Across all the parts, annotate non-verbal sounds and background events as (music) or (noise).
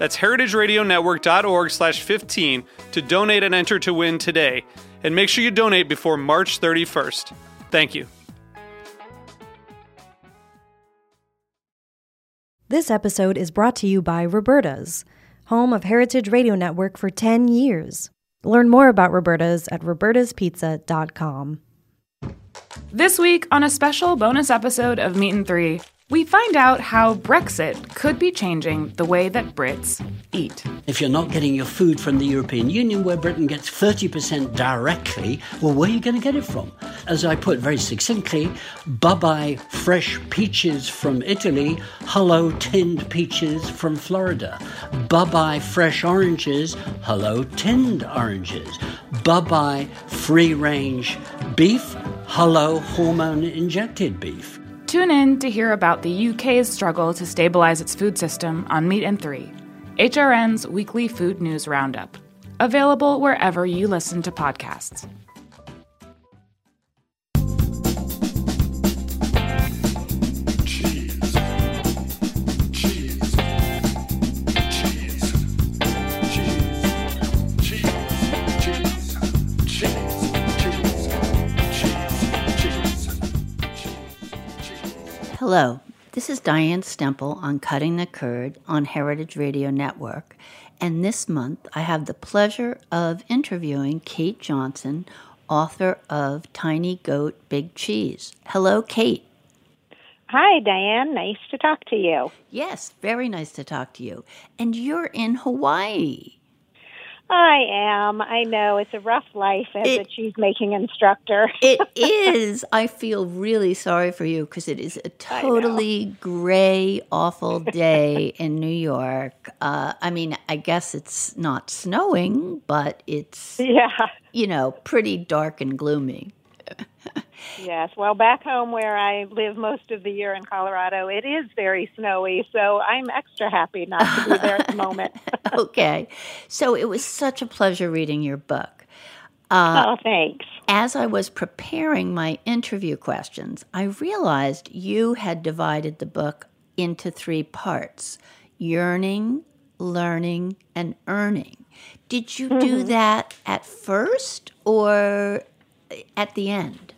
That's heritageradionetwork.org slash 15 to donate and enter to win today. And make sure you donate before March 31st. Thank you. This episode is brought to you by Roberta's, home of Heritage Radio Network for 10 years. Learn more about Roberta's at robertaspizza.com. This week, on a special bonus episode of Meat and Three, we find out how Brexit could be changing the way that Brits eat. If you're not getting your food from the European Union, where Britain gets 30% directly, well, where are you going to get it from? As I put very succinctly, bye bye fresh peaches from Italy, hello tinned peaches from Florida. Bye bye fresh oranges, hello tinned oranges. Bye bye free range beef, hello hormone injected beef. Tune in to hear about the UK's struggle to stabilize its food system on Meat and Three, HRN's weekly food news roundup. Available wherever you listen to podcasts. Hello, this is Diane Stemple on Cutting the Curd on Heritage Radio Network. And this month I have the pleasure of interviewing Kate Johnson, author of Tiny Goat Big Cheese. Hello, Kate. Hi, Diane. Nice to talk to you. Yes, very nice to talk to you. And you're in Hawaii. I am. I know it's a rough life as It- a cheese making instructor. (laughs) It is. I feel really sorry for you because it is a (laughs) totally gray, awful day in New York. Uh, I mean, I guess it's not snowing, but it's, (laughs) yeah. you know, pretty dark and gloomy. Yes. Well, back home where I live most of the year in Colorado, it is very snowy, so I'm extra happy not to be there at the moment. (laughs) Okay. So it was such a pleasure reading your book. Uh, oh, thanks. As I was preparing my interview questions, I realized you had divided the book into three parts yearning, learning, and earning. Did you do that at first or at the end?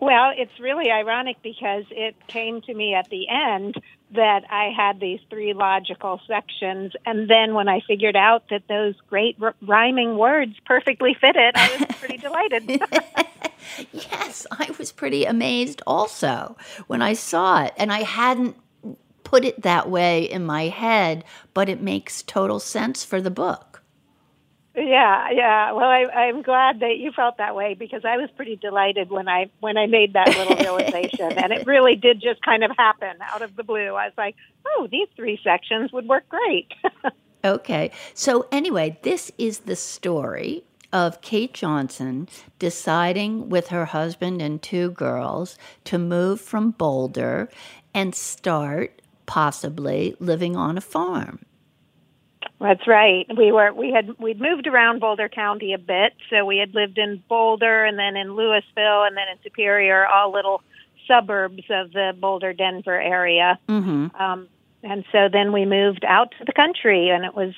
Well, it's really ironic because it came to me at the end that I had these three logical sections. And then when I figured out that those great r- rhyming words perfectly fit it, I was pretty (laughs) delighted. (laughs) Yes, I was pretty amazed also when I saw it. And I hadn't put it that way in my head, but it makes total sense for the book. Yeah, yeah. Well, I, I'm glad that you felt that way because I was pretty delighted when I when I made that little (laughs) realization, and it really did just kind of happen out of the blue. I was like, "Oh, these three sections would work great." (laughs) Okay. So, anyway, this is the story of Kate Johnson deciding with her husband and two girls to move from Boulder and start possibly living on a farm. That's right. We were we had we'd moved around Boulder County a bit, so we had lived in Boulder and then in Louisville and then in Superior, all little suburbs of the Boulder Denver area. Mm-hmm. Um, and so then we moved out to the country, and it was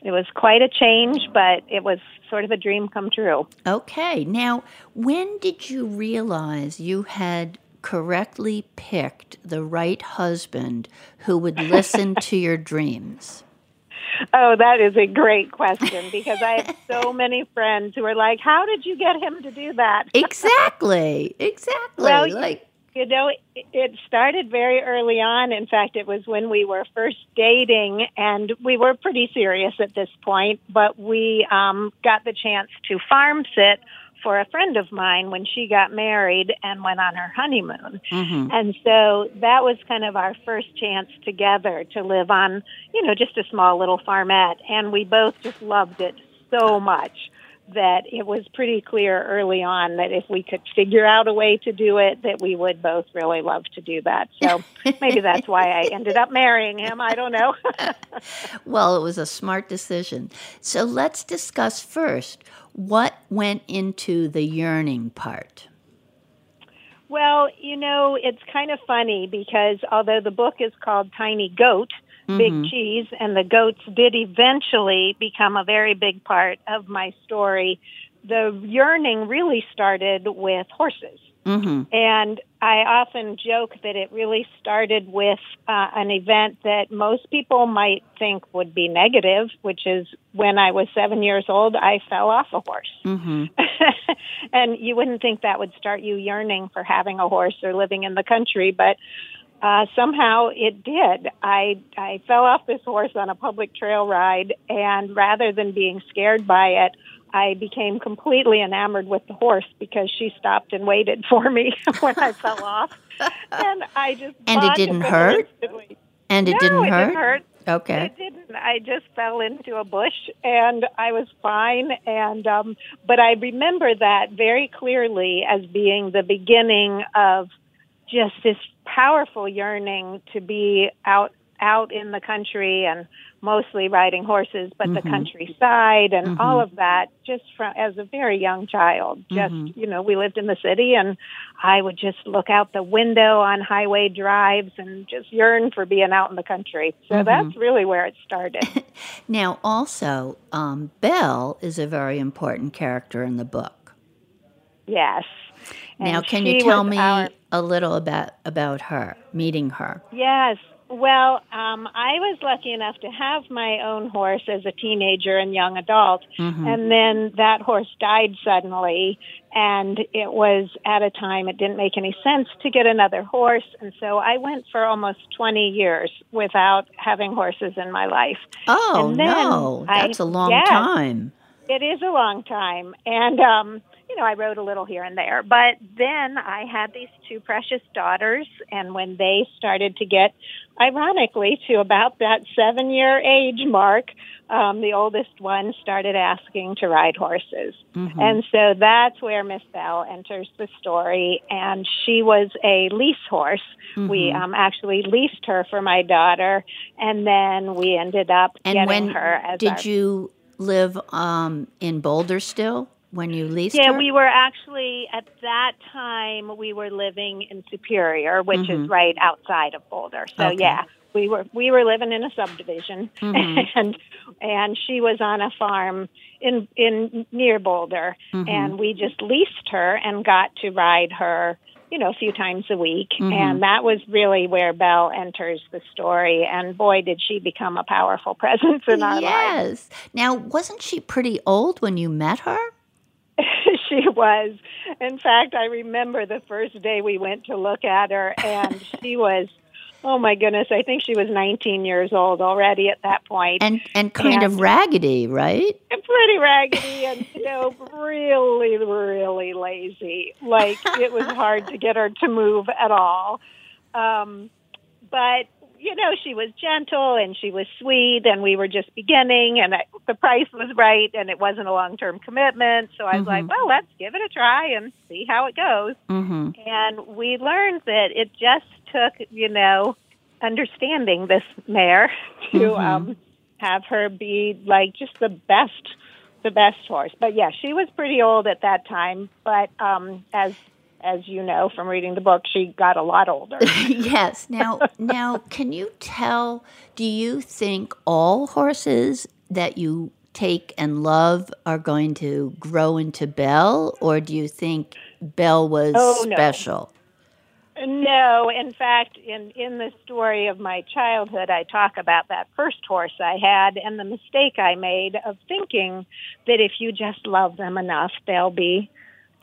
it was quite a change, but it was sort of a dream come true. Okay. Now, when did you realize you had correctly picked the right husband who would listen to your dreams? Oh, that is a great question because I have so (laughs) many friends who are like, "How did you get him to do that?" (laughs) exactly, exactly. Well, like You know, it- it started very early on. In fact, it was when we were first dating, and we were pretty serious at this point. But we um, got the chance to farm sit for a friend of mine when she got married and went on her honeymoon. mhm. And so that was kind of our first chance together to live on, you know, just a small little farmette. And we both just loved it so much that it was pretty clear early on that if we could figure out a way to do it, that we would both really love to do that. So (laughs) maybe that's why I ended up marrying him. I don't know. (laughs) Well, it was a smart decision. So let's discuss first what went into the yearning part. Well, you know, it's kind of funny because although the book is called Tiny Goat, Big Cheese, and the goats did eventually become a very big part of my story, the yearning really started with horses. hmm And I often joke that it really started with uh, an event that most people might think would be negative, which is when I was seven years old, I fell off a horse. hmm (laughs) and you wouldn't think that would start you yearning for having a horse or living in the country, but uh, somehow it did. I I fell off this horse on a public trail ride, and rather than being scared by it, I became completely enamored with the horse because she stopped and waited for me (laughs) when I fell off, and I just (laughs) And it didn't hurt? And it no, didn't it hurt? didn't hurt. Okay. It didn't. I just fell into a bush and I was fine. And um, but I remember that very clearly as being the beginning of just this powerful yearning to be out out in the country and mostly riding horses, but the mm-hmm. countryside and mm-hmm. all of that. Just from as a very young child, mm-hmm. just you know, we lived in the city, and I would just look out the window on highway drives and just yearn for being out in the country. So that's really where it started. (laughs) Now, also, um, Belle is a very important character in the book. yes. Now, can you tell me our- a little about about her, meeting her? Yes. Well, um, I was lucky enough to have my own horse as a teenager and young adult. And then that horse died suddenly. And it was at a time it didn't make any sense to get another horse. And so I went for almost 20 years without having horses in my life. Oh And then no, that's a long time. It is a long time. And, um, you know, I wrote a little here and there. But then I had these two precious daughters. And when they started to get, ironically, to about that seven year age mark, um, the oldest one started asking to ride horses. And so that's where Miss Belle enters the story. And she was a lease horse. We um, actually leased her for my daughter. And then we ended up And getting when her as did our you live um, in Boulder still when you leased Yeah, her? we were actually at that time we were living in Superior, which is right outside of Boulder. So Mm-hmm. Okay. yeah, we were we were living in a subdivision, Mm-hmm. (laughs) and and she was on a farm in in near Boulder, Mm-hmm. and we just leased her and got to ride her. You know, a few times a week. Mm-hmm. And that was really where Belle enters the story. And boy, did she become a powerful (laughs) presence in our lives. yes. Now, wasn't she pretty old when you met her? (laughs) she was. In fact, I remember the first day we went to look at her, and (laughs) she was, oh my goodness, I think she was 19 years old already at that point. And and kind of raggedy, right? And pretty raggedy and, you know, (laughs) really, really lazy. Like, it was hard to get her to move at all. Um, but you know, she was gentle and she was sweet, and we were just beginning, and I, the price was right, and it wasn't a long term commitment. So I was like, well, let's give it a try and see how it goes. Mm-hmm. And we learned that it just took, you know, understanding this mare (laughs) to um, have her be like just the best, the best horse. But yeah, she was pretty old at that time. But um, as as you know from reading the book, she got a lot older. (laughs) yes. Now, now, can you tell? Do you think all horses that you take and love are going to grow into Belle, or do you think Belle was Oh, no. special? No, in fact, in in the story of my childhood, I talk about that first horse I had and the mistake I made of thinking that if you just love them enough, they'll be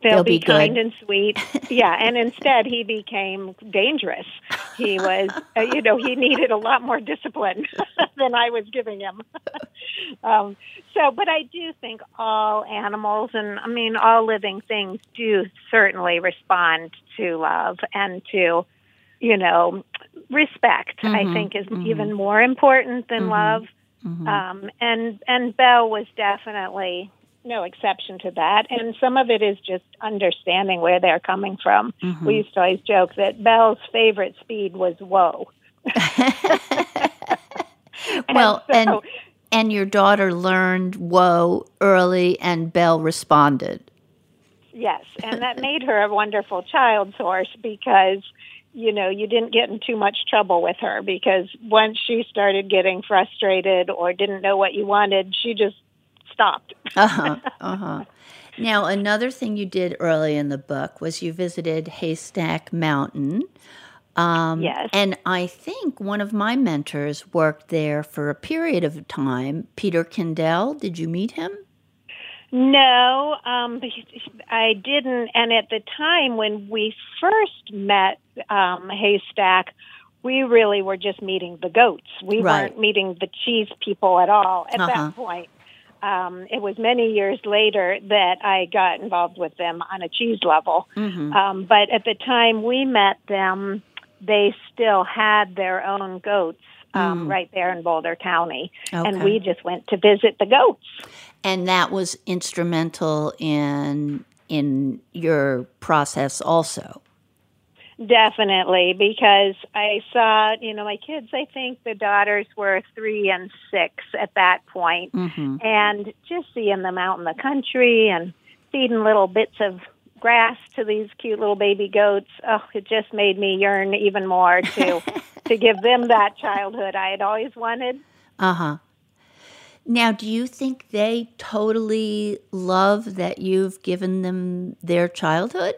they'll, They'll be, be kind and sweet. (laughs) yeah, and instead he became dangerous. He was, uh, you know, he needed a lot more discipline (laughs) than I was giving him. (laughs) um, so, but I do think all animals, and I mean all living things, do certainly respond to love and to, you know, respect. I Mhm, think is mhm. even more important than Mhm, love. Mhm. Um, and and Belle was definitely no exception to that. And some of it is just understanding where they're coming from. Mhm. We used to always joke that Belle's favorite speed was whoa. (laughs) (laughs) well, and so- and your daughter learned whoa early, and Belle responded. Yes, and that made her a wonderful child's horse because you know you didn't get in too much trouble with her because once she started getting frustrated or didn't know what you wanted, she just stopped. (laughs) Uh huh. Uh huh. Now, another thing you did early in the book was you visited Haystack Mountain. Um, Yes. And I think one of my mentors worked there for a period of time. Peter Kindell. Did you meet him? No, um, I didn't. And at the time when we first met um, Haystack, we really were just meeting the goats. We Right. weren't meeting the cheese people at all at Uh-huh. that point. Um, it was many years later that I got involved with them on a cheese level. Mm-hmm. Um, but at the time we met them, they still had their own goats um, Mm. right there in Boulder County. And we just went to visit the goats. And that was instrumental in in your process also. Definitely, because I saw, you know, my kids, I think the daughters were three and six at that point, Mm-hmm. and just seeing them out in the country and feeding little bits of grass to these cute little baby goats, oh, it just made me yearn even more to (laughs) to give them that childhood I had always wanted. Uh huh. Now, do you think they totally love that you've given them their childhood?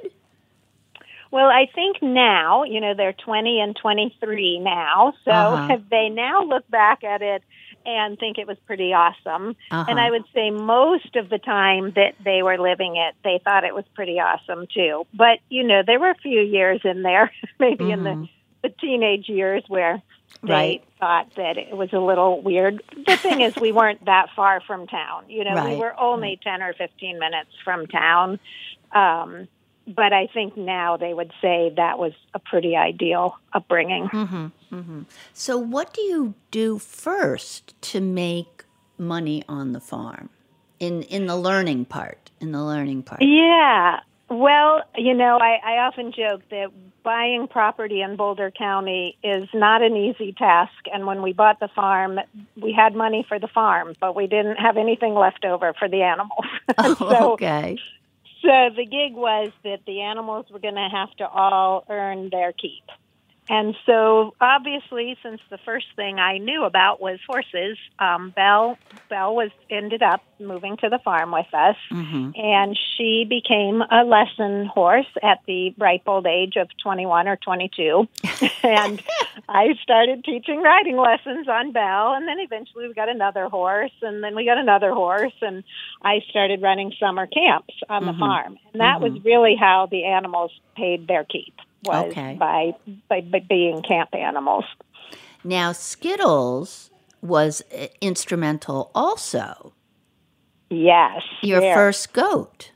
Well, I think now, you know, they're 20 and 23 now, so Uh-huh. (laughs) they now look back at it and think it was pretty awesome. Uh-huh. And I would say most of the time that they were living it, they thought it was pretty awesome too. But, you know, there were a few years in there, (laughs) maybe in the, the teenage years, where they Mm-hmm. Right. thought that it was a little weird. The thing is, we weren't that far from town. You know, Right, we were only 10 or 15 minutes from town. Um, but I think now they would say that was a pretty ideal upbringing. Mm-hmm. So, what do you do first to make money on the farm? In in the learning part, in the learning part. Yeah. Well, you know, I, I often joke that buying property in Boulder County is not an easy task. And when we bought the farm, we had money for the farm, but we didn't have anything left over for the animals. (laughs) Oh, so, okay. So the gig was that the animals were going to have to all earn their keep. And so, obviously, since the first thing I knew about was horses, um, Belle Belle was ended up moving to the farm with us, Mm-hmm. and she became a lesson horse at the ripe old age of 21 or 22. (laughs) and I started teaching riding lessons on Belle, and then eventually we got another horse, and then we got another horse, and I started running summer camps on the Mhm. farm. And that was really how the animals paid their keep was Okay. by, by by being camp animals. Now, Skittles was uh, instrumental also. Yes. Your there. first goat.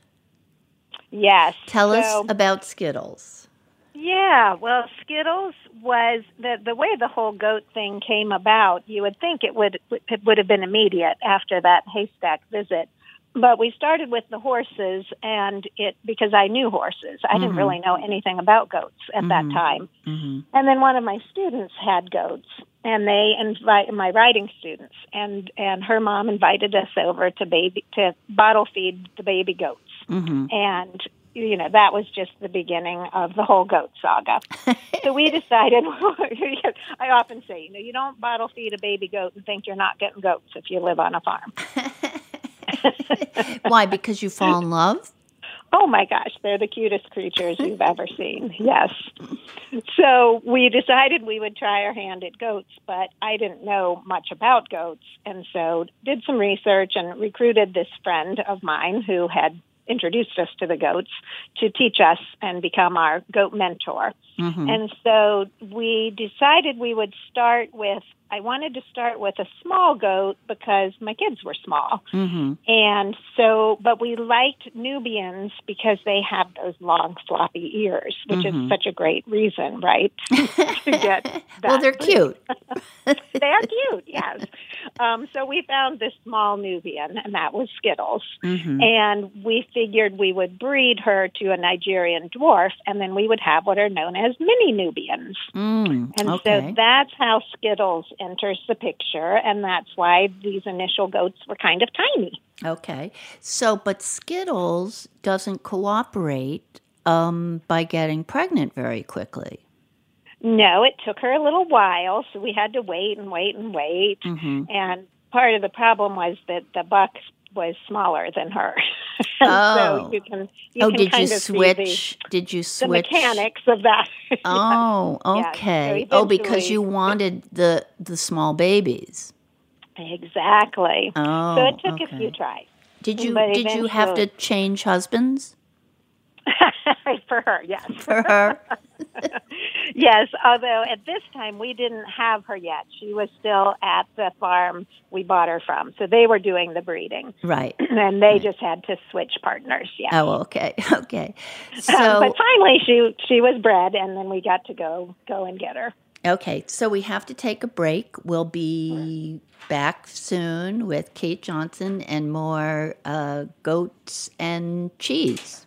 Yes. Tell So- us about Skittles. Yeah, well, Skittles was the the way the whole goat thing came about. You would think it would it would have been immediate after that haystack visit, but we started with the horses, and it because I knew horses. I didn't Mhm. really know anything about goats at that Mhm. time. Mm-hmm. And then one of my students had goats, and they invite my writing students, and and her mom invited us over to baby to bottle feed the baby goats Mm-hmm. and you know that was just the beginning of the whole goat saga. so we (laughs) decided. (laughs) I often say, you know, you don't bottle feed a baby goat and think you're not getting goats if you live on a farm. (laughs) (laughs) Why? Because you fall in love? Oh my gosh, they're the cutest creatures you've ever seen. Yes. So we decided we would try our hand at goats, but I didn't know much about goats. And so did some research and recruited this friend of mine who had introduced us to the goats to teach us and become our goat mentor. Mm-hmm. And so we decided we would start with I wanted to start with a small goat because my kids were small. Mm-hmm. And so, but we liked Nubians because they have those long, floppy ears, which mm-hmm. is such a great reason, right? (laughs) to get that. (laughs) well, they're cute. (laughs) they are cute, yes. Um, so we found this small Nubian, and that was Skittles. Mm-hmm. And we figured we would breed her to a Nigerian dwarf, and then we would have what are known as mini Nubians. Mm, and okay. so that's how Skittles enters the picture, and that's why these initial goats were kind of tiny. Okay. So, but Skittles doesn't cooperate um, by getting pregnant very quickly. No, it took her a little while, so we had to wait and wait and wait. Mm-hmm. And part of the problem was that the buck was smaller than her. (laughs) oh. so you can you oh, can did you switch? The, did you switch the mechanics of that? (laughs) oh, okay. Yeah, so oh, because you wanted the the small babies. Exactly. Oh, so it oh, took okay. a few tries. Did you did you have to change husbands? (laughs) For her, yes. For her. Yes, although at this time we didn't have her yet. She was still at the farm we bought her from. So they were doing the breeding. Right. (clears throat) And they right. just had to switch partners, yeah. Oh, okay. (laughs) Okay. So um, But finally she she was bred and then we got to go go and get her. Okay, so we have to take a break. We'll be back soon with Kate Johnson and more uh, goats and cheese.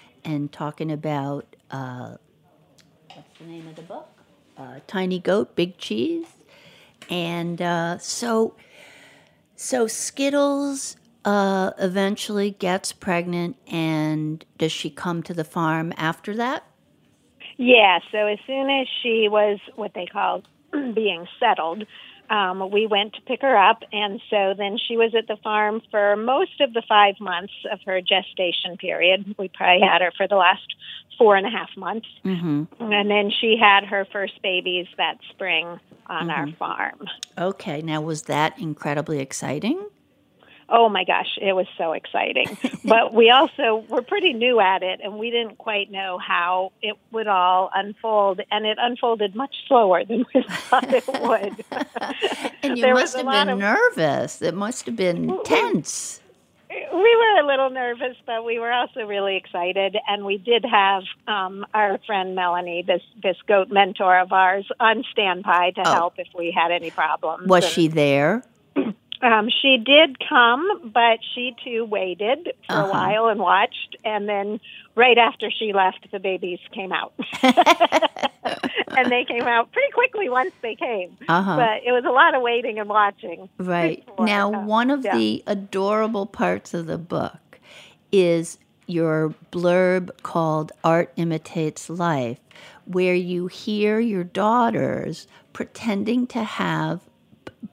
and talking about uh, what's the name of the book? Uh, Tiny Goat, Big Cheese, and uh, so so Skittles uh, eventually gets pregnant, and does she come to the farm after that? Yeah. So as soon as she was what they call (clears throat) being settled, um, we went to pick her up, and so then she was at the farm for most of the five months of her gestation period. We probably had her for the last four and a half months, mm-hmm. and then she had her first babies that spring on mm-hmm. our farm. Okay, now was that incredibly exciting? Oh my gosh, it was so exciting. but we also were pretty new at it and we didn't quite know how it would all unfold. And it unfolded much slower than we (laughs) thought it would. (laughs) and you must have been of, nervous. It must have been tense. We were a little nervous, but we were also really excited. And we did have um, our friend Melanie, this, this goat mentor of ours, on standby to oh. help if we had any problems. Was and, she there? (clears throat) Um, she did come, but she too waited for Uh-huh. a while and watched, and then right after she left, the babies came out, (laughs) and they came out pretty quickly once they came. Uh-huh. But it was a lot of waiting and watching. Right. (laughs) before, Now, uh, one of yeah. the adorable parts of the book is your blurb called Art Imitates Life, where you hear your daughters pretending to have,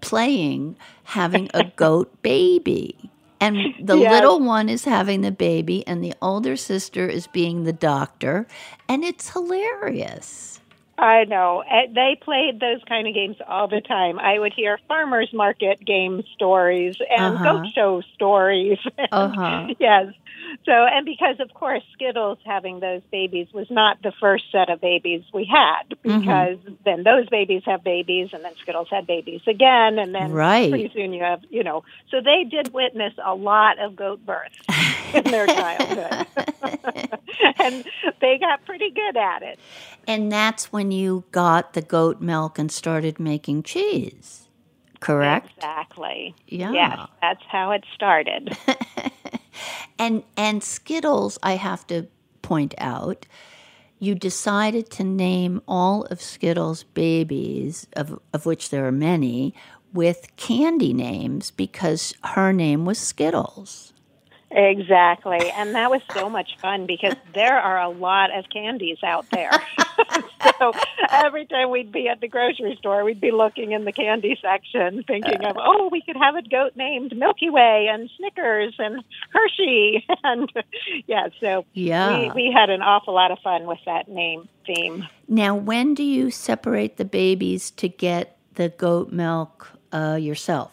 playing, having a (laughs) goat baby. And the Yes. little one is having the baby, and the older sister is being the doctor, and it's hilarious. I know. Uh, They played those kind of games all the time. I would hear farmers market game stories and Uh-huh. goat show stories. (laughs) Uh-huh. yes. So, and because of course Skittles having those babies was not the first set of babies we had, Mm-hmm. because then those babies have babies, and then Skittles had babies again, and then Right. pretty soon you have, you know. So they did witness a lot of goat births in their (laughs) childhood, (laughs) and they got pretty good at it. And that's when you got the goat milk and started making cheese. Correct? Exactly. Yeah. Yes, that's how it started. (laughs) And and Skittles, I have to point out, you decided to name all of Skittles' babies, of of which there are many, with candy names because her name was Skittles. exactly. And that was so much fun because there are a lot of candies out there. (laughs) (laughs) so every time we'd be at the grocery store, we'd be looking in the candy section thinking of, oh, we could have a goat named Milky Way and Snickers and Hershey. (laughs) And yeah, so Yeah. we, we had an awful lot of fun with that name theme. Now, when do you separate the babies to get the goat milk uh, yourself?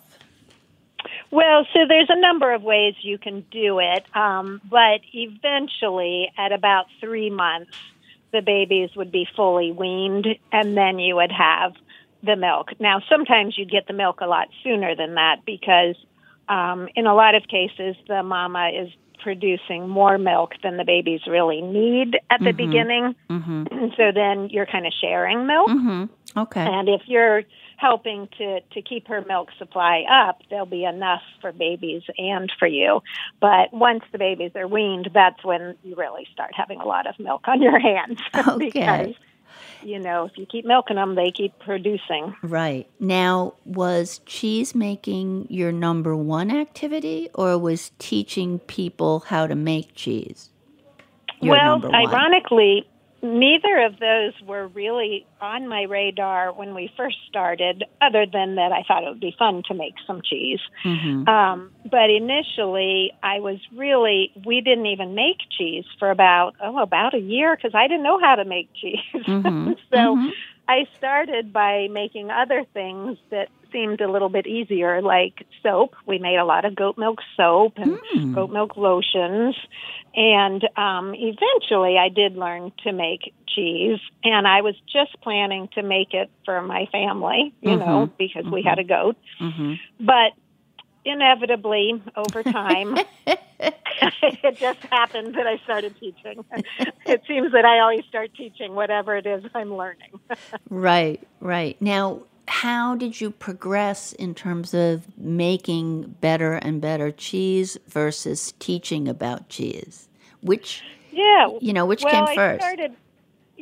Well, so there's a number of ways you can do it, um, but eventually, at about three months, the babies would be fully weaned, and then you would have the milk. Now, sometimes you'd get the milk a lot sooner than that because, um, in a lot of cases, the mama is producing more milk than the babies really need at the beginning. Mm-hmm. (clears throat) So then you're kind of sharing milk. Mm-hmm. Okay. And if you're helping to, to keep her milk supply up, there'll be enough for babies and for you. But once the babies are weaned, that's when you really start having a lot of milk on your hands. (laughs) Okay. because, you know, if you keep milking them, they keep producing. Right. Now, was cheese making your number one activity or was teaching people how to make cheese? Your well, number one? ironically, neither of those were really on my radar when we first started, other than that I thought it would be fun to make some cheese. Mhm. Um, but initially, I was really, we didn't even make cheese for about, oh, about a year because I didn't know how to make cheese. Mhm. (laughs) so Mhm. I started by making other things that seemed a little bit easier, like soap. We made a lot of goat milk soap and Mm. goat milk lotions. And um, eventually, I did learn to make cheese. And I was just planning to make it for my family, you know, because we had a goat. Mhm. But inevitably, over time, (laughs) it just happened that I started teaching. It seems that I always start teaching whatever it is I'm learning. Right, right. Now, how did you progress in terms of making better and better cheese versus teaching about cheese? Which, Yeah. you know, which well, came I first? started.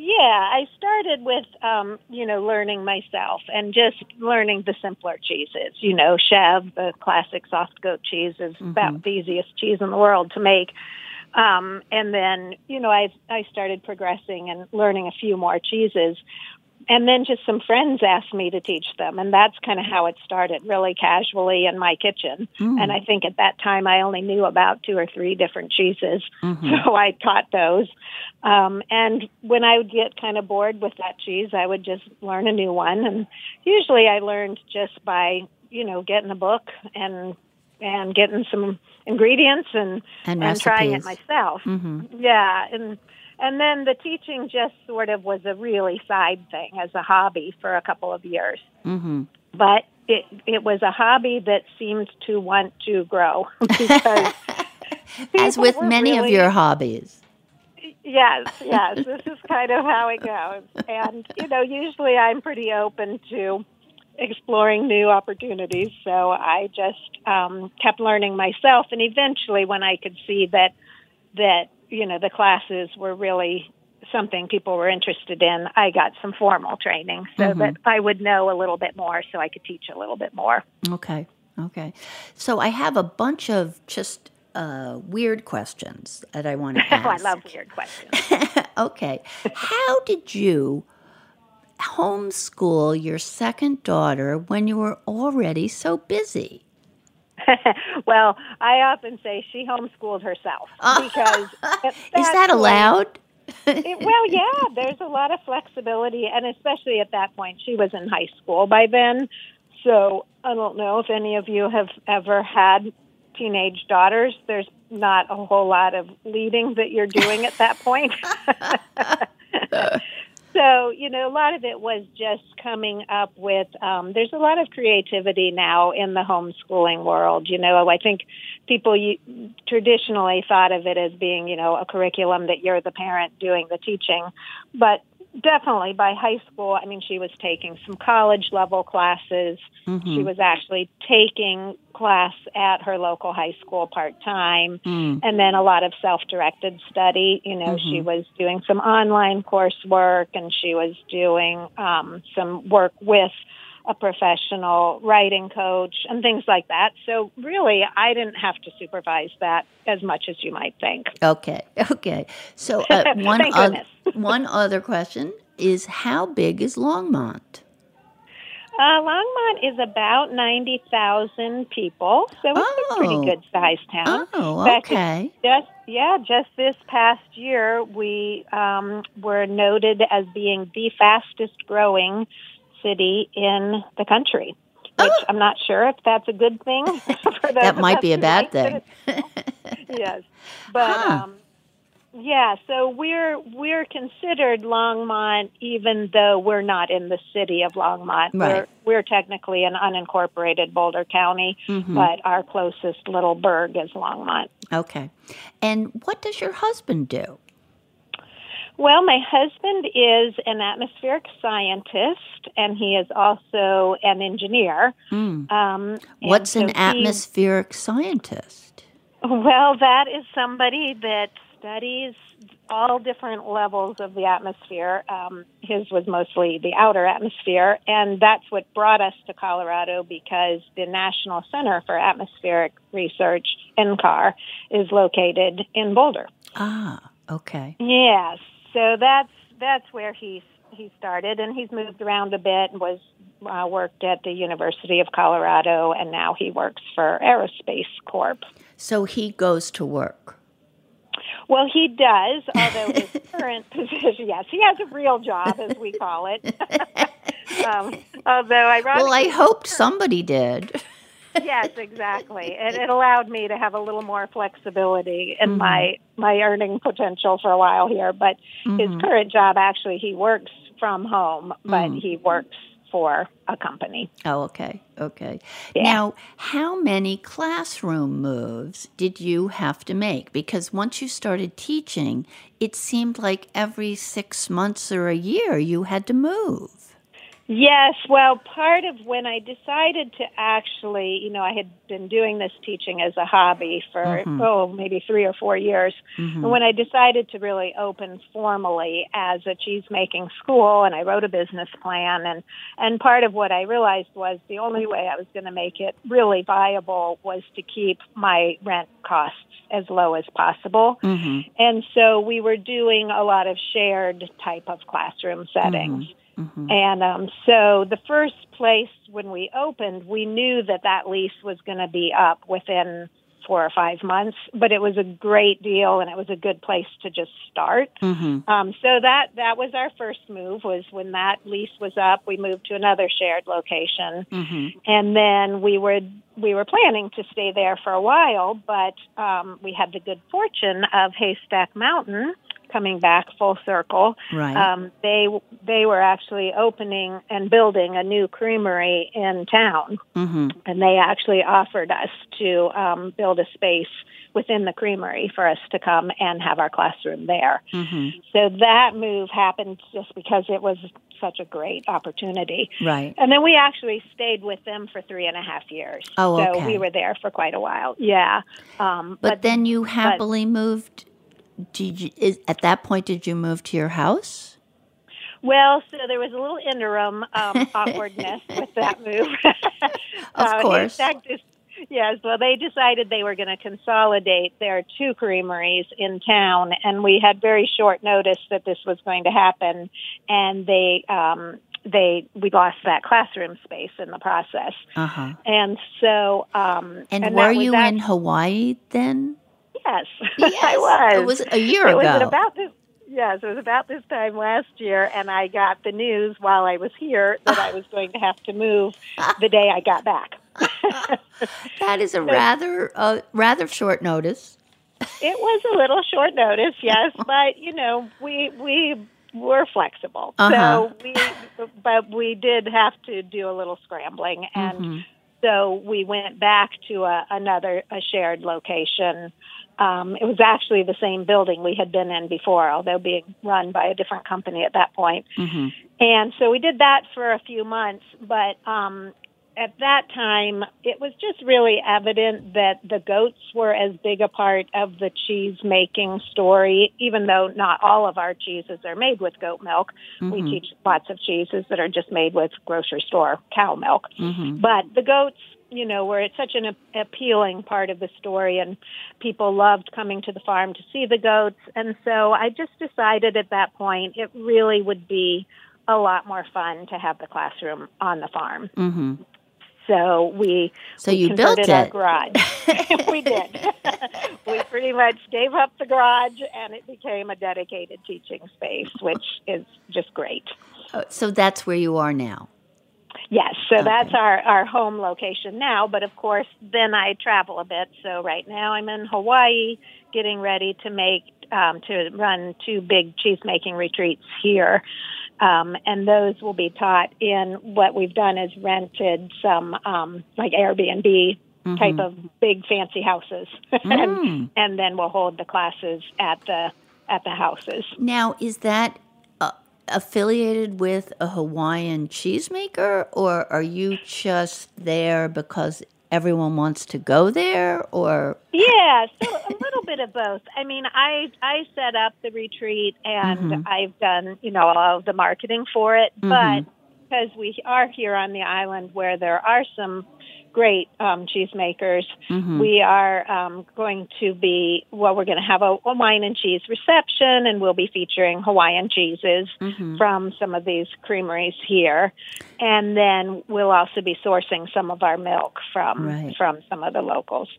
Yeah, I started with um, you know learning myself and just learning the simpler cheeses. You know, Chèvre, the classic soft goat cheese, is Mm-hmm. about the easiest cheese in the world to make. Um, and then you know I I started progressing and learning a few more cheeses. And then just some friends asked me to teach them, and that's kind of how it started, really casually in my kitchen. Mm. And I think at that time I only knew about two or three different cheeses, Mhm. (laughs) so I taught those. Um, and when I would get kind of bored with that cheese, I would just learn a new one. And usually I learned just by, you know, getting a book and and getting some ingredients and And and trying it myself. Mhm. Yeah, and and then the teaching just sort of was a really side thing as a hobby for a couple of years. Mhm. But it it was a hobby that seemed to want to grow (laughs) because (laughs) As with many of your hobbies. Yes, yes. this is kind of how it goes. And, you know, usually I'm pretty open to exploring new opportunities. So I just um, kept learning myself, and eventually, when I could see that that you know the classes were really something people were interested in, I got some formal training so Mm-hmm. that I would know a little bit more, so I could teach a little bit more. Okay. Okay. So I have a bunch of just uh, weird questions that I want to ask. Oh, I love weird questions. (laughs) okay. How did you homeschool your second daughter when you were already so busy? (laughs) well, I often say she homeschooled herself (laughs) because Is that allowed? It, well, yeah, there's a lot of flexibility, and especially at that point, she was in high school by then. So I don't know if any of you have ever had teenage daughters. There's not a whole lot of leading that you're doing at that point. (laughs) so, you know, a lot of it was just coming up with, um, there's a lot of creativity now in the homeschooling world. You know, I think people you, traditionally thought of it as being, you know, a curriculum that you're the parent doing the teaching. But definitely by high school, I mean, she was taking some college level classes. She was actually taking class at her local high school part time Mm. and then a lot of self directed study. You know, she was doing some online coursework and she was doing um, some work with a professional writing coach and things like that. So, really, I didn't have to supervise that as much as you might think. Okay. (laughs) Okay. So uh, (laughs) one goodness. (laughs) one other question is how big is Longmont? Uh, Longmont is about 90,000 people, so it's a Oh. pretty good sized town. Oh, okay. Just yeah, just this past year, we um, were noted as being the fastest growing city in the country. Which I'm not sure if that's a good thing. (laughs) Oh. That might be a bad thing. (laughs) yes, but Huh. um, yeah. So we're we're considered Longmont, even though we're not in the city of Longmont. Right. We're we're technically an unincorporated Boulder County, Mm-hmm. but our closest little burg is Longmont. Okay. And what does your husband do? Well, my husband is an atmospheric scientist, and he is also an engineer. Um, Hmm. What's so an atmospheric scientist? Well, that is somebody that studies all different levels of the atmosphere. Um, his was mostly the outer atmosphere, and that's what brought us to Colorado because the National Center for Atmospheric Research, NCAR, is located in Boulder. Ah, okay. Yes, so that's that's where he he started, and he's moved around a bit and was uh, worked at the University of Colorado, and now he works for Aerospace Corp. So he goes to work. Well, he does, although his (laughs) current position, yes, he has a real job, as we call it. (laughs) um, although, ironically, Well, I hoped somebody did. Yes, (laughs) exactly. And it allowed me to have a little more flexibility in mm-hmm. my my earning potential for a while here. But his mm-hmm. current job, actually, he works from home, but mm. he works for a company. Oh, okay. Okay. Now, how many classroom moves did you have to make? Because once you started teaching, it seemed like every six months or a year you had to move. Yes, well, part of when I decided to actually, you know, I had been doing this teaching as a hobby for, mm-hmm. oh, maybe three or four years. And when I decided to really open formally as a cheese making school, and I wrote a business plan, and, and part of what I realized was the only way I was going to make it really viable was to keep my rent costs as low as possible. Mm-hmm. And so we were doing a lot of shared type of classroom settings. And um, so the first place when we opened, we knew that that lease was going to be up within four or five months, but it was a great deal and it was a good place to just start. Um, so that that was our first move. Was when that lease was up, we moved to another shared location, and then we were we were planning to stay there for a while, but um, we had the good fortune of Haystack Mountain coming back full circle. Right. Um, they they were actually opening and building a new creamery in town, Mm-hmm. and they actually offered us to um, build a space within the creamery for us to come and have our classroom there. Mm-hmm. So that move happened just because it was such a great opportunity. Right. And then we actually stayed with them for three and a half years. Oh, so okay. we were there for quite a while. Yeah. Um, But, then you happily moved. Did you, is, at that point, did you move to your house? Well, so there was a little interim um, (laughs) awkwardness with that move. (laughs) (laughs) Of Uh, in course. fact, yes, well, they decided they were going to consolidate their two creameries in town, and we had very short notice that this was going to happen, and they. Um, they we lost that classroom space in the process, Uh huh. and so um, And, that were you in Hawaii then? Yes, (laughs) Yes, I was. It was a year it ago. was about this. Yes, it was about this time last year, and I got the news while I was here that I was going to have to move (laughs) the day I got back. (laughs) that is a rather uh, rather short notice. It was a little short notice, yes, but you know, we we were flexible, Uh-huh. so we but we did have to do a little scrambling, and Mm-hmm. so we went back to a, another a shared location. Um, it was actually the same building we had been in before, although being run by a different company at that point. hmm And so we did that for a few months, but um, at that time, it was just really evident that the goats were as big a part of the cheese making story, even though not all of our cheeses are made with goat milk. We Mhm. teach lots of cheeses that are just made with grocery store cow milk. hmm But the goats, you know, were such an appealing part of the story, and people loved coming to the farm to see the goats. And so I just decided at that point it really would be a lot more fun to have the classroom on the farm. hmm So we So we you built converted our garage. (laughs) (laughs) we did. (laughs) we pretty much gave up the garage, and it became a dedicated teaching space, which is just great. Uh, So that's where you are now. Yes, so that's our, our home location now. But of course, then I travel a bit. So right now I'm in Hawaii, getting ready to make um, to run two big cheese making retreats here, um, and those will be taught in what we've done is rented some um, like Airbnb type of big fancy houses, (laughs) and, and then we'll hold the classes at the at the houses. Now, is that affiliated with a Hawaiian cheesemaker, or are you just there because everyone wants to go there? Or Yeah, so a little bit of both. I mean, I I set up the retreat and mm-hmm. I've done, you know, all of the marketing for it, but mm-hmm. because we are here on the island where there are some great um, cheesemakers, we are um, going to be, well, we're going to have a, a wine and cheese reception and we'll be featuring Hawaiian cheeses from some of these creameries here. And then we'll also be sourcing some of our milk from Right. from some of the locals.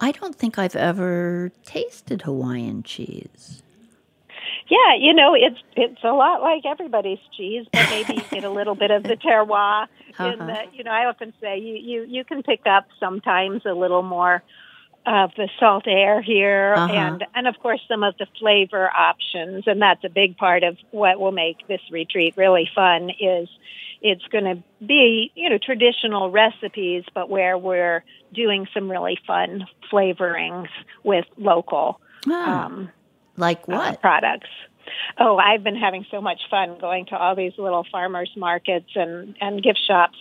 I don't think I've ever tasted Hawaiian cheese. Yeah, you know, it's it's a lot like everybody's cheese, but maybe you get a little bit of the terroir. (laughs) In Uh-huh. the, you know, I often say you, you you can pick up sometimes a little more of the salt air here, Uh-huh. and and of course some of the flavor options, and that's a big part of what will make this retreat really fun. Is it's going to be you know traditional recipes, but where we're doing some really fun flavorings with local Ah, um, like uh, what? products. Oh, I've been having so much fun going to all these little farmers markets and, and gift shops.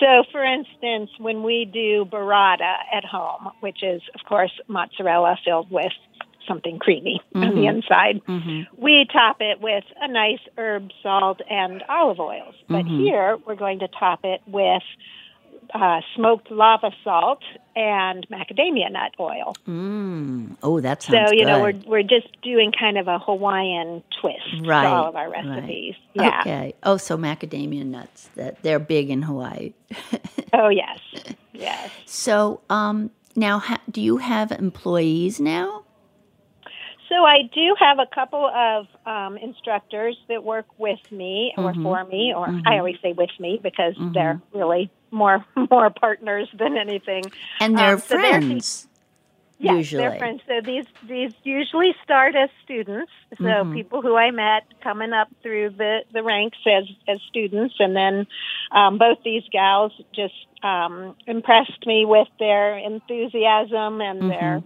So, for instance, when we do burrata at home, which is, of course, mozzarella filled with something creamy on the mm-hmm. inside, mm-hmm. we top it with a nice herb salt and olive oils. But mm-hmm. here, we're going to top it with uh, smoked lava salt and macadamia nut oil. Mm. Oh, that sounds So you know we're we're just doing kind of a Hawaiian twist Right, to all of our right. recipes. Yeah. Okay. Oh, so macadamia nuts. That they're big in Hawaii. (laughs) Oh yes. Yes. So, um, now ha- do you have employees now? So I do have a couple of um, instructors that work with me or Mm-hmm. for me, or I always say with me because they're really more (laughs) more partners than anything. And they're Um, so they're- friends. Yes, usually. they're friends. So these these usually start as students. So Mm-hmm. people who I met coming up through the the ranks as as students, and then um, both these gals just um, impressed me with their enthusiasm and Mm-hmm. their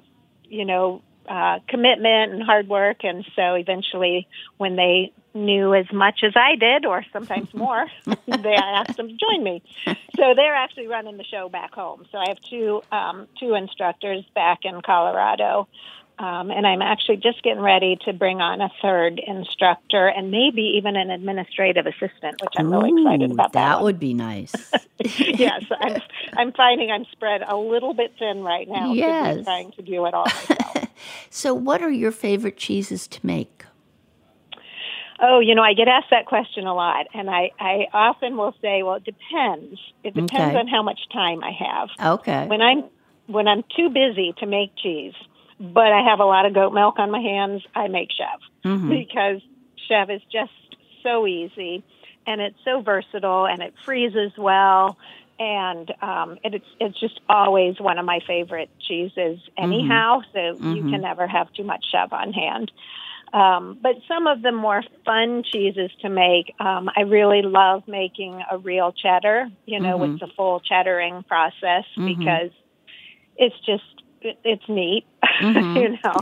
you know uh, commitment and hard work. And so eventually, when they knew as much as I did, or sometimes (laughs) more, (laughs) they I asked them to join me. So they're actually running the show back home. So I have two um, two instructors back in Colorado. Um, and I'm actually just getting ready to bring on a third instructor and maybe even an administrative assistant, which I'm really excited about. that one. would be nice. (laughs) yes, I'm, I'm finding I'm spread a little bit thin right now. Yes. I'm trying to do it all myself. so, what are your favorite cheeses to make? Oh, you know, I get asked that question a lot, and I, I often will say, well, it depends. It depends Okay. on how much time I have. Okay. When I'm when I'm too busy to make cheese, but I have a lot of goat milk on my hands, I make Chèvre Mm-hmm. because Chèvre is just so easy, and it's so versatile, and it freezes well, and um, it, it's it's just always one of my favorite cheeses anyhow. So you can never have too much Chèvre on hand. Um, but some of the more fun cheeses to make, um, I really love making a real cheddar, you know, with the full cheddaring process because it's just it, it's neat, (laughs) you know.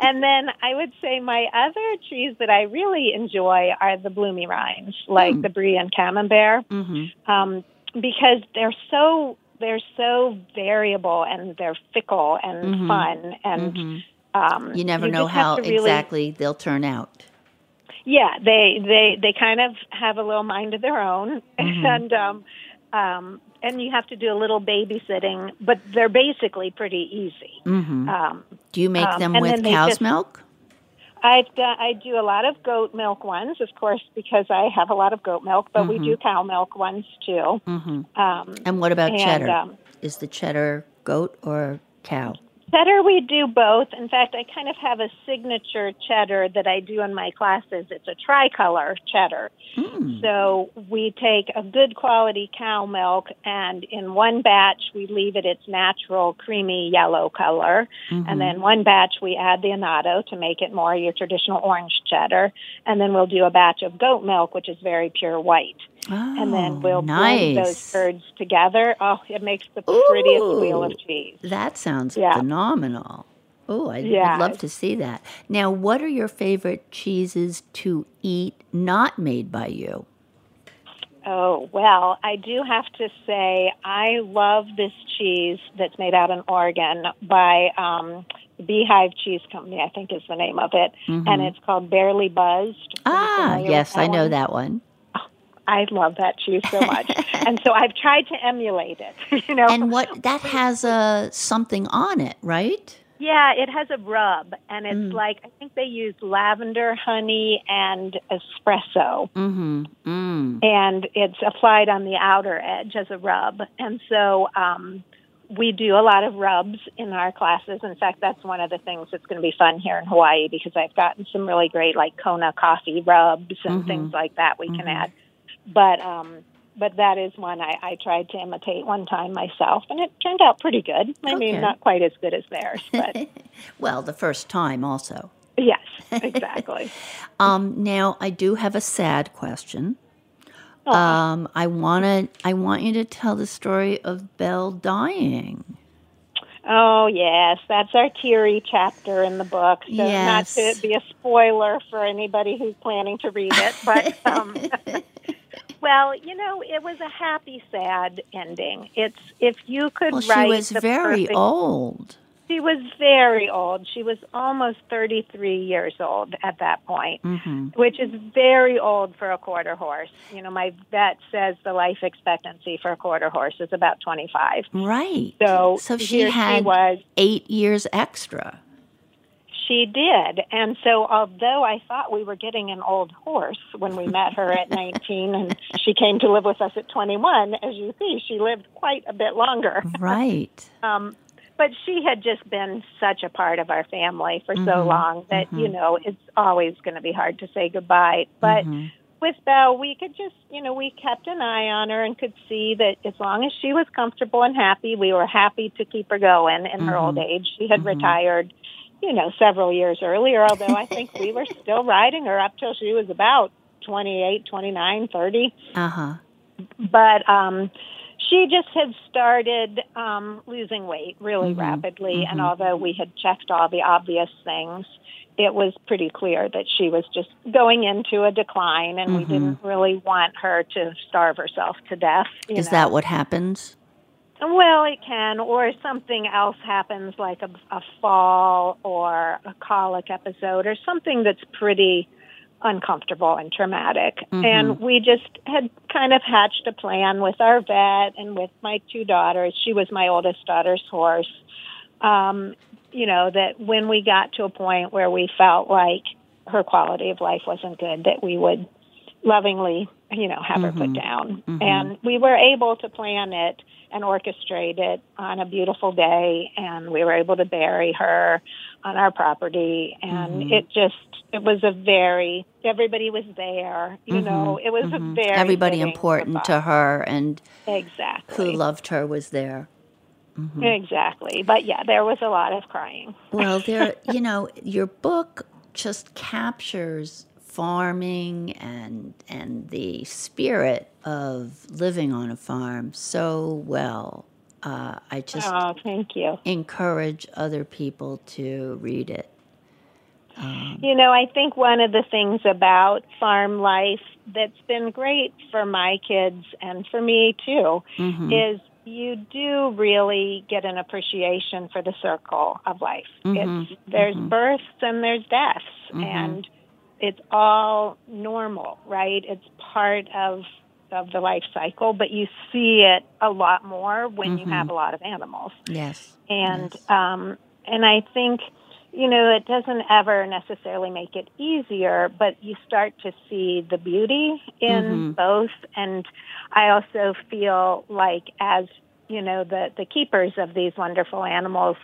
and then I would say my other cheese that I really enjoy are the bloomy rinds, like the brie and camembert, Mm-hmm. um, because they're so they're so variable and they're fickle and fun and. Um, You never you know how really- exactly they'll turn out. yeah, they they they kind of have a little mind of their own, (laughs) and um, um, and you have to do a little babysitting, but they're basically pretty easy. Mm-hmm. Um, Do you make Um, them and with cow's just- milk? I've done, I do a lot of goat milk ones, of course, because I have a lot of goat milk, but we do cow milk ones too. Mm-hmm. Um, And what about and, cheddar? um, Is the cheddar goat or cow? Cheddar, we do both. In fact, I kind of have a signature cheddar that I do in my classes. It's a tricolor cheddar. Mm. So we take a good quality cow milk, and in one batch, we leave it its natural creamy yellow color. And then one batch, we add the annatto to make it more your traditional orange cheddar. And then we'll do a batch of goat milk, which is very pure white. And Oh, then we'll nice. blend those curds together. Oh, it makes the prettiest wheel of cheese. That sounds Yeah. phenomenal. Oh, I'd, Yeah. I'd love to see that. Now, what are your favorite cheeses to eat not made by you? Oh, well, I do have to say I love this cheese that's made out in Oregon by um, Beehive Cheese Company, I think is the name of it. And it's called Barely Buzzed. Mm-hmm. Ah, yes, I know that one. I love that cheese so much. (laughs) and so I've tried to emulate it, (laughs) you know. And what that has a something on it, right? Yeah, it has a rub, and it's Mm. like I think they use lavender, honey, and espresso, Mm-hmm. Mm. and it's applied on the outer edge as a rub. And so um, we do a lot of rubs in our classes. In fact, that's one of the things that's going to be fun here in Hawaii because I've gotten some really great like Kona coffee rubs and things like that we can add. But um, but that is one I, I tried to imitate one time myself, and it turned out pretty good. I Okay. mean, not quite as good as theirs, (laughs) but. Well, the first time also. Yes, (laughs) exactly. Um, now I do have a sad question. Oh. Um, I wanna I want you to tell the story of Belle dying. oh, yes, that's our teary chapter in the book. So, Yes. not to be a spoiler for anybody who's planning to read it, but. Um, (laughs) Well, you know, it was a happy, sad ending. It's if you could Well, she was very perfect- old. She was very old. She was almost 33 years old at that point, Mm-hmm. which is very old for a quarter horse. You know, my vet says the life expectancy for a quarter horse is about 25. Right. So, so she had she was. eight years extra. She did. And so, although I thought we were getting an old horse when we met her at (laughs) 19 and she came to live with us at 21, as you see, she lived quite a bit longer. Right. (laughs) Um, but she had just been such a part of our family for so Mm-hmm. long that, you know, it's always going to be hard to say goodbye. But Mm-hmm. with Belle, we could just, you know, we kept an eye on her and could see that as long as she was comfortable and happy, we were happy to keep her going in her old age. She had retired, you know, several years earlier, although I think we were still riding her up till she was about 28, 29, 30. Uh huh. But um she just had started um losing weight really rapidly and although we had checked all the obvious things, it was pretty clear that she was just going into a decline and we didn't really want her to starve herself to death. you Is know. that what happens? Well, it can, or something else happens like a, a fall or a colic episode or something that's pretty uncomfortable and traumatic. And we just had kind of hatched a plan with our vet and with my two daughters. She was my oldest daughter's horse. Um, you know, that when we got to a point where we felt like her quality of life wasn't good, that we would lovingly, you know, have her put mm-hmm. down. Mm-hmm. And we were able to plan it and orchestrate it on a beautiful day, and we were able to bury her on our property. And mm-hmm. it just, it was a very, everybody was there, you know, it was a very Everybody important to her and exactly who loved her was there. Exactly. But yeah, there was a lot of crying. Well, there, (laughs) you know, your book just captures farming and and the spirit of living on a farm so well. Uh, I just Oh, thank you. encourage other people to read it. Um, you know, I think one of the things about farm life that's been great for my kids and for me too mm-hmm. is you do really get an appreciation for the circle of life. Mm-hmm. It's there's mm-hmm. births and there's deaths and it's all normal, right? It's part of of the life cycle, but you see it a lot more when you have a lot of animals. Yes. and um and I think you know it doesn't ever necessarily make it easier but you start to see the beauty in both. And I also feel like as you know the the keepers of these wonderful animals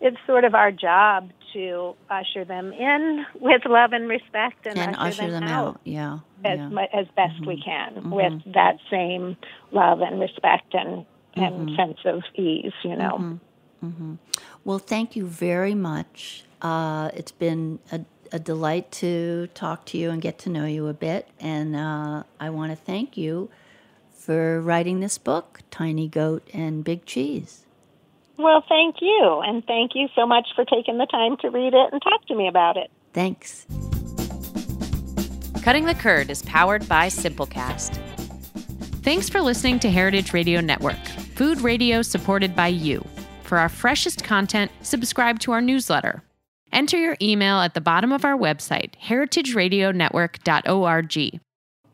it's sort of our job to usher them in with love and respect and, And usher, them, out. Yeah. as yeah. as best we mm-hmm. can mm-hmm. with that same love and respect and and mm-hmm. sense of ease you know Well, thank you very much. Uh, it's been a, a delight to talk to you and get to know you a bit. And uh, I want to thank you for writing this book, Tiny Goat and Big Cheese. Well, thank you. And thank you so much for taking the time to read it and talk to me about it. Thanks. Cutting the Curd is powered by Simplecast. Thanks for listening to Heritage Radio Network, food radio supported by you. For our freshest content, subscribe to our newsletter. Enter your email at the bottom of our website, heritageradionetwork.org.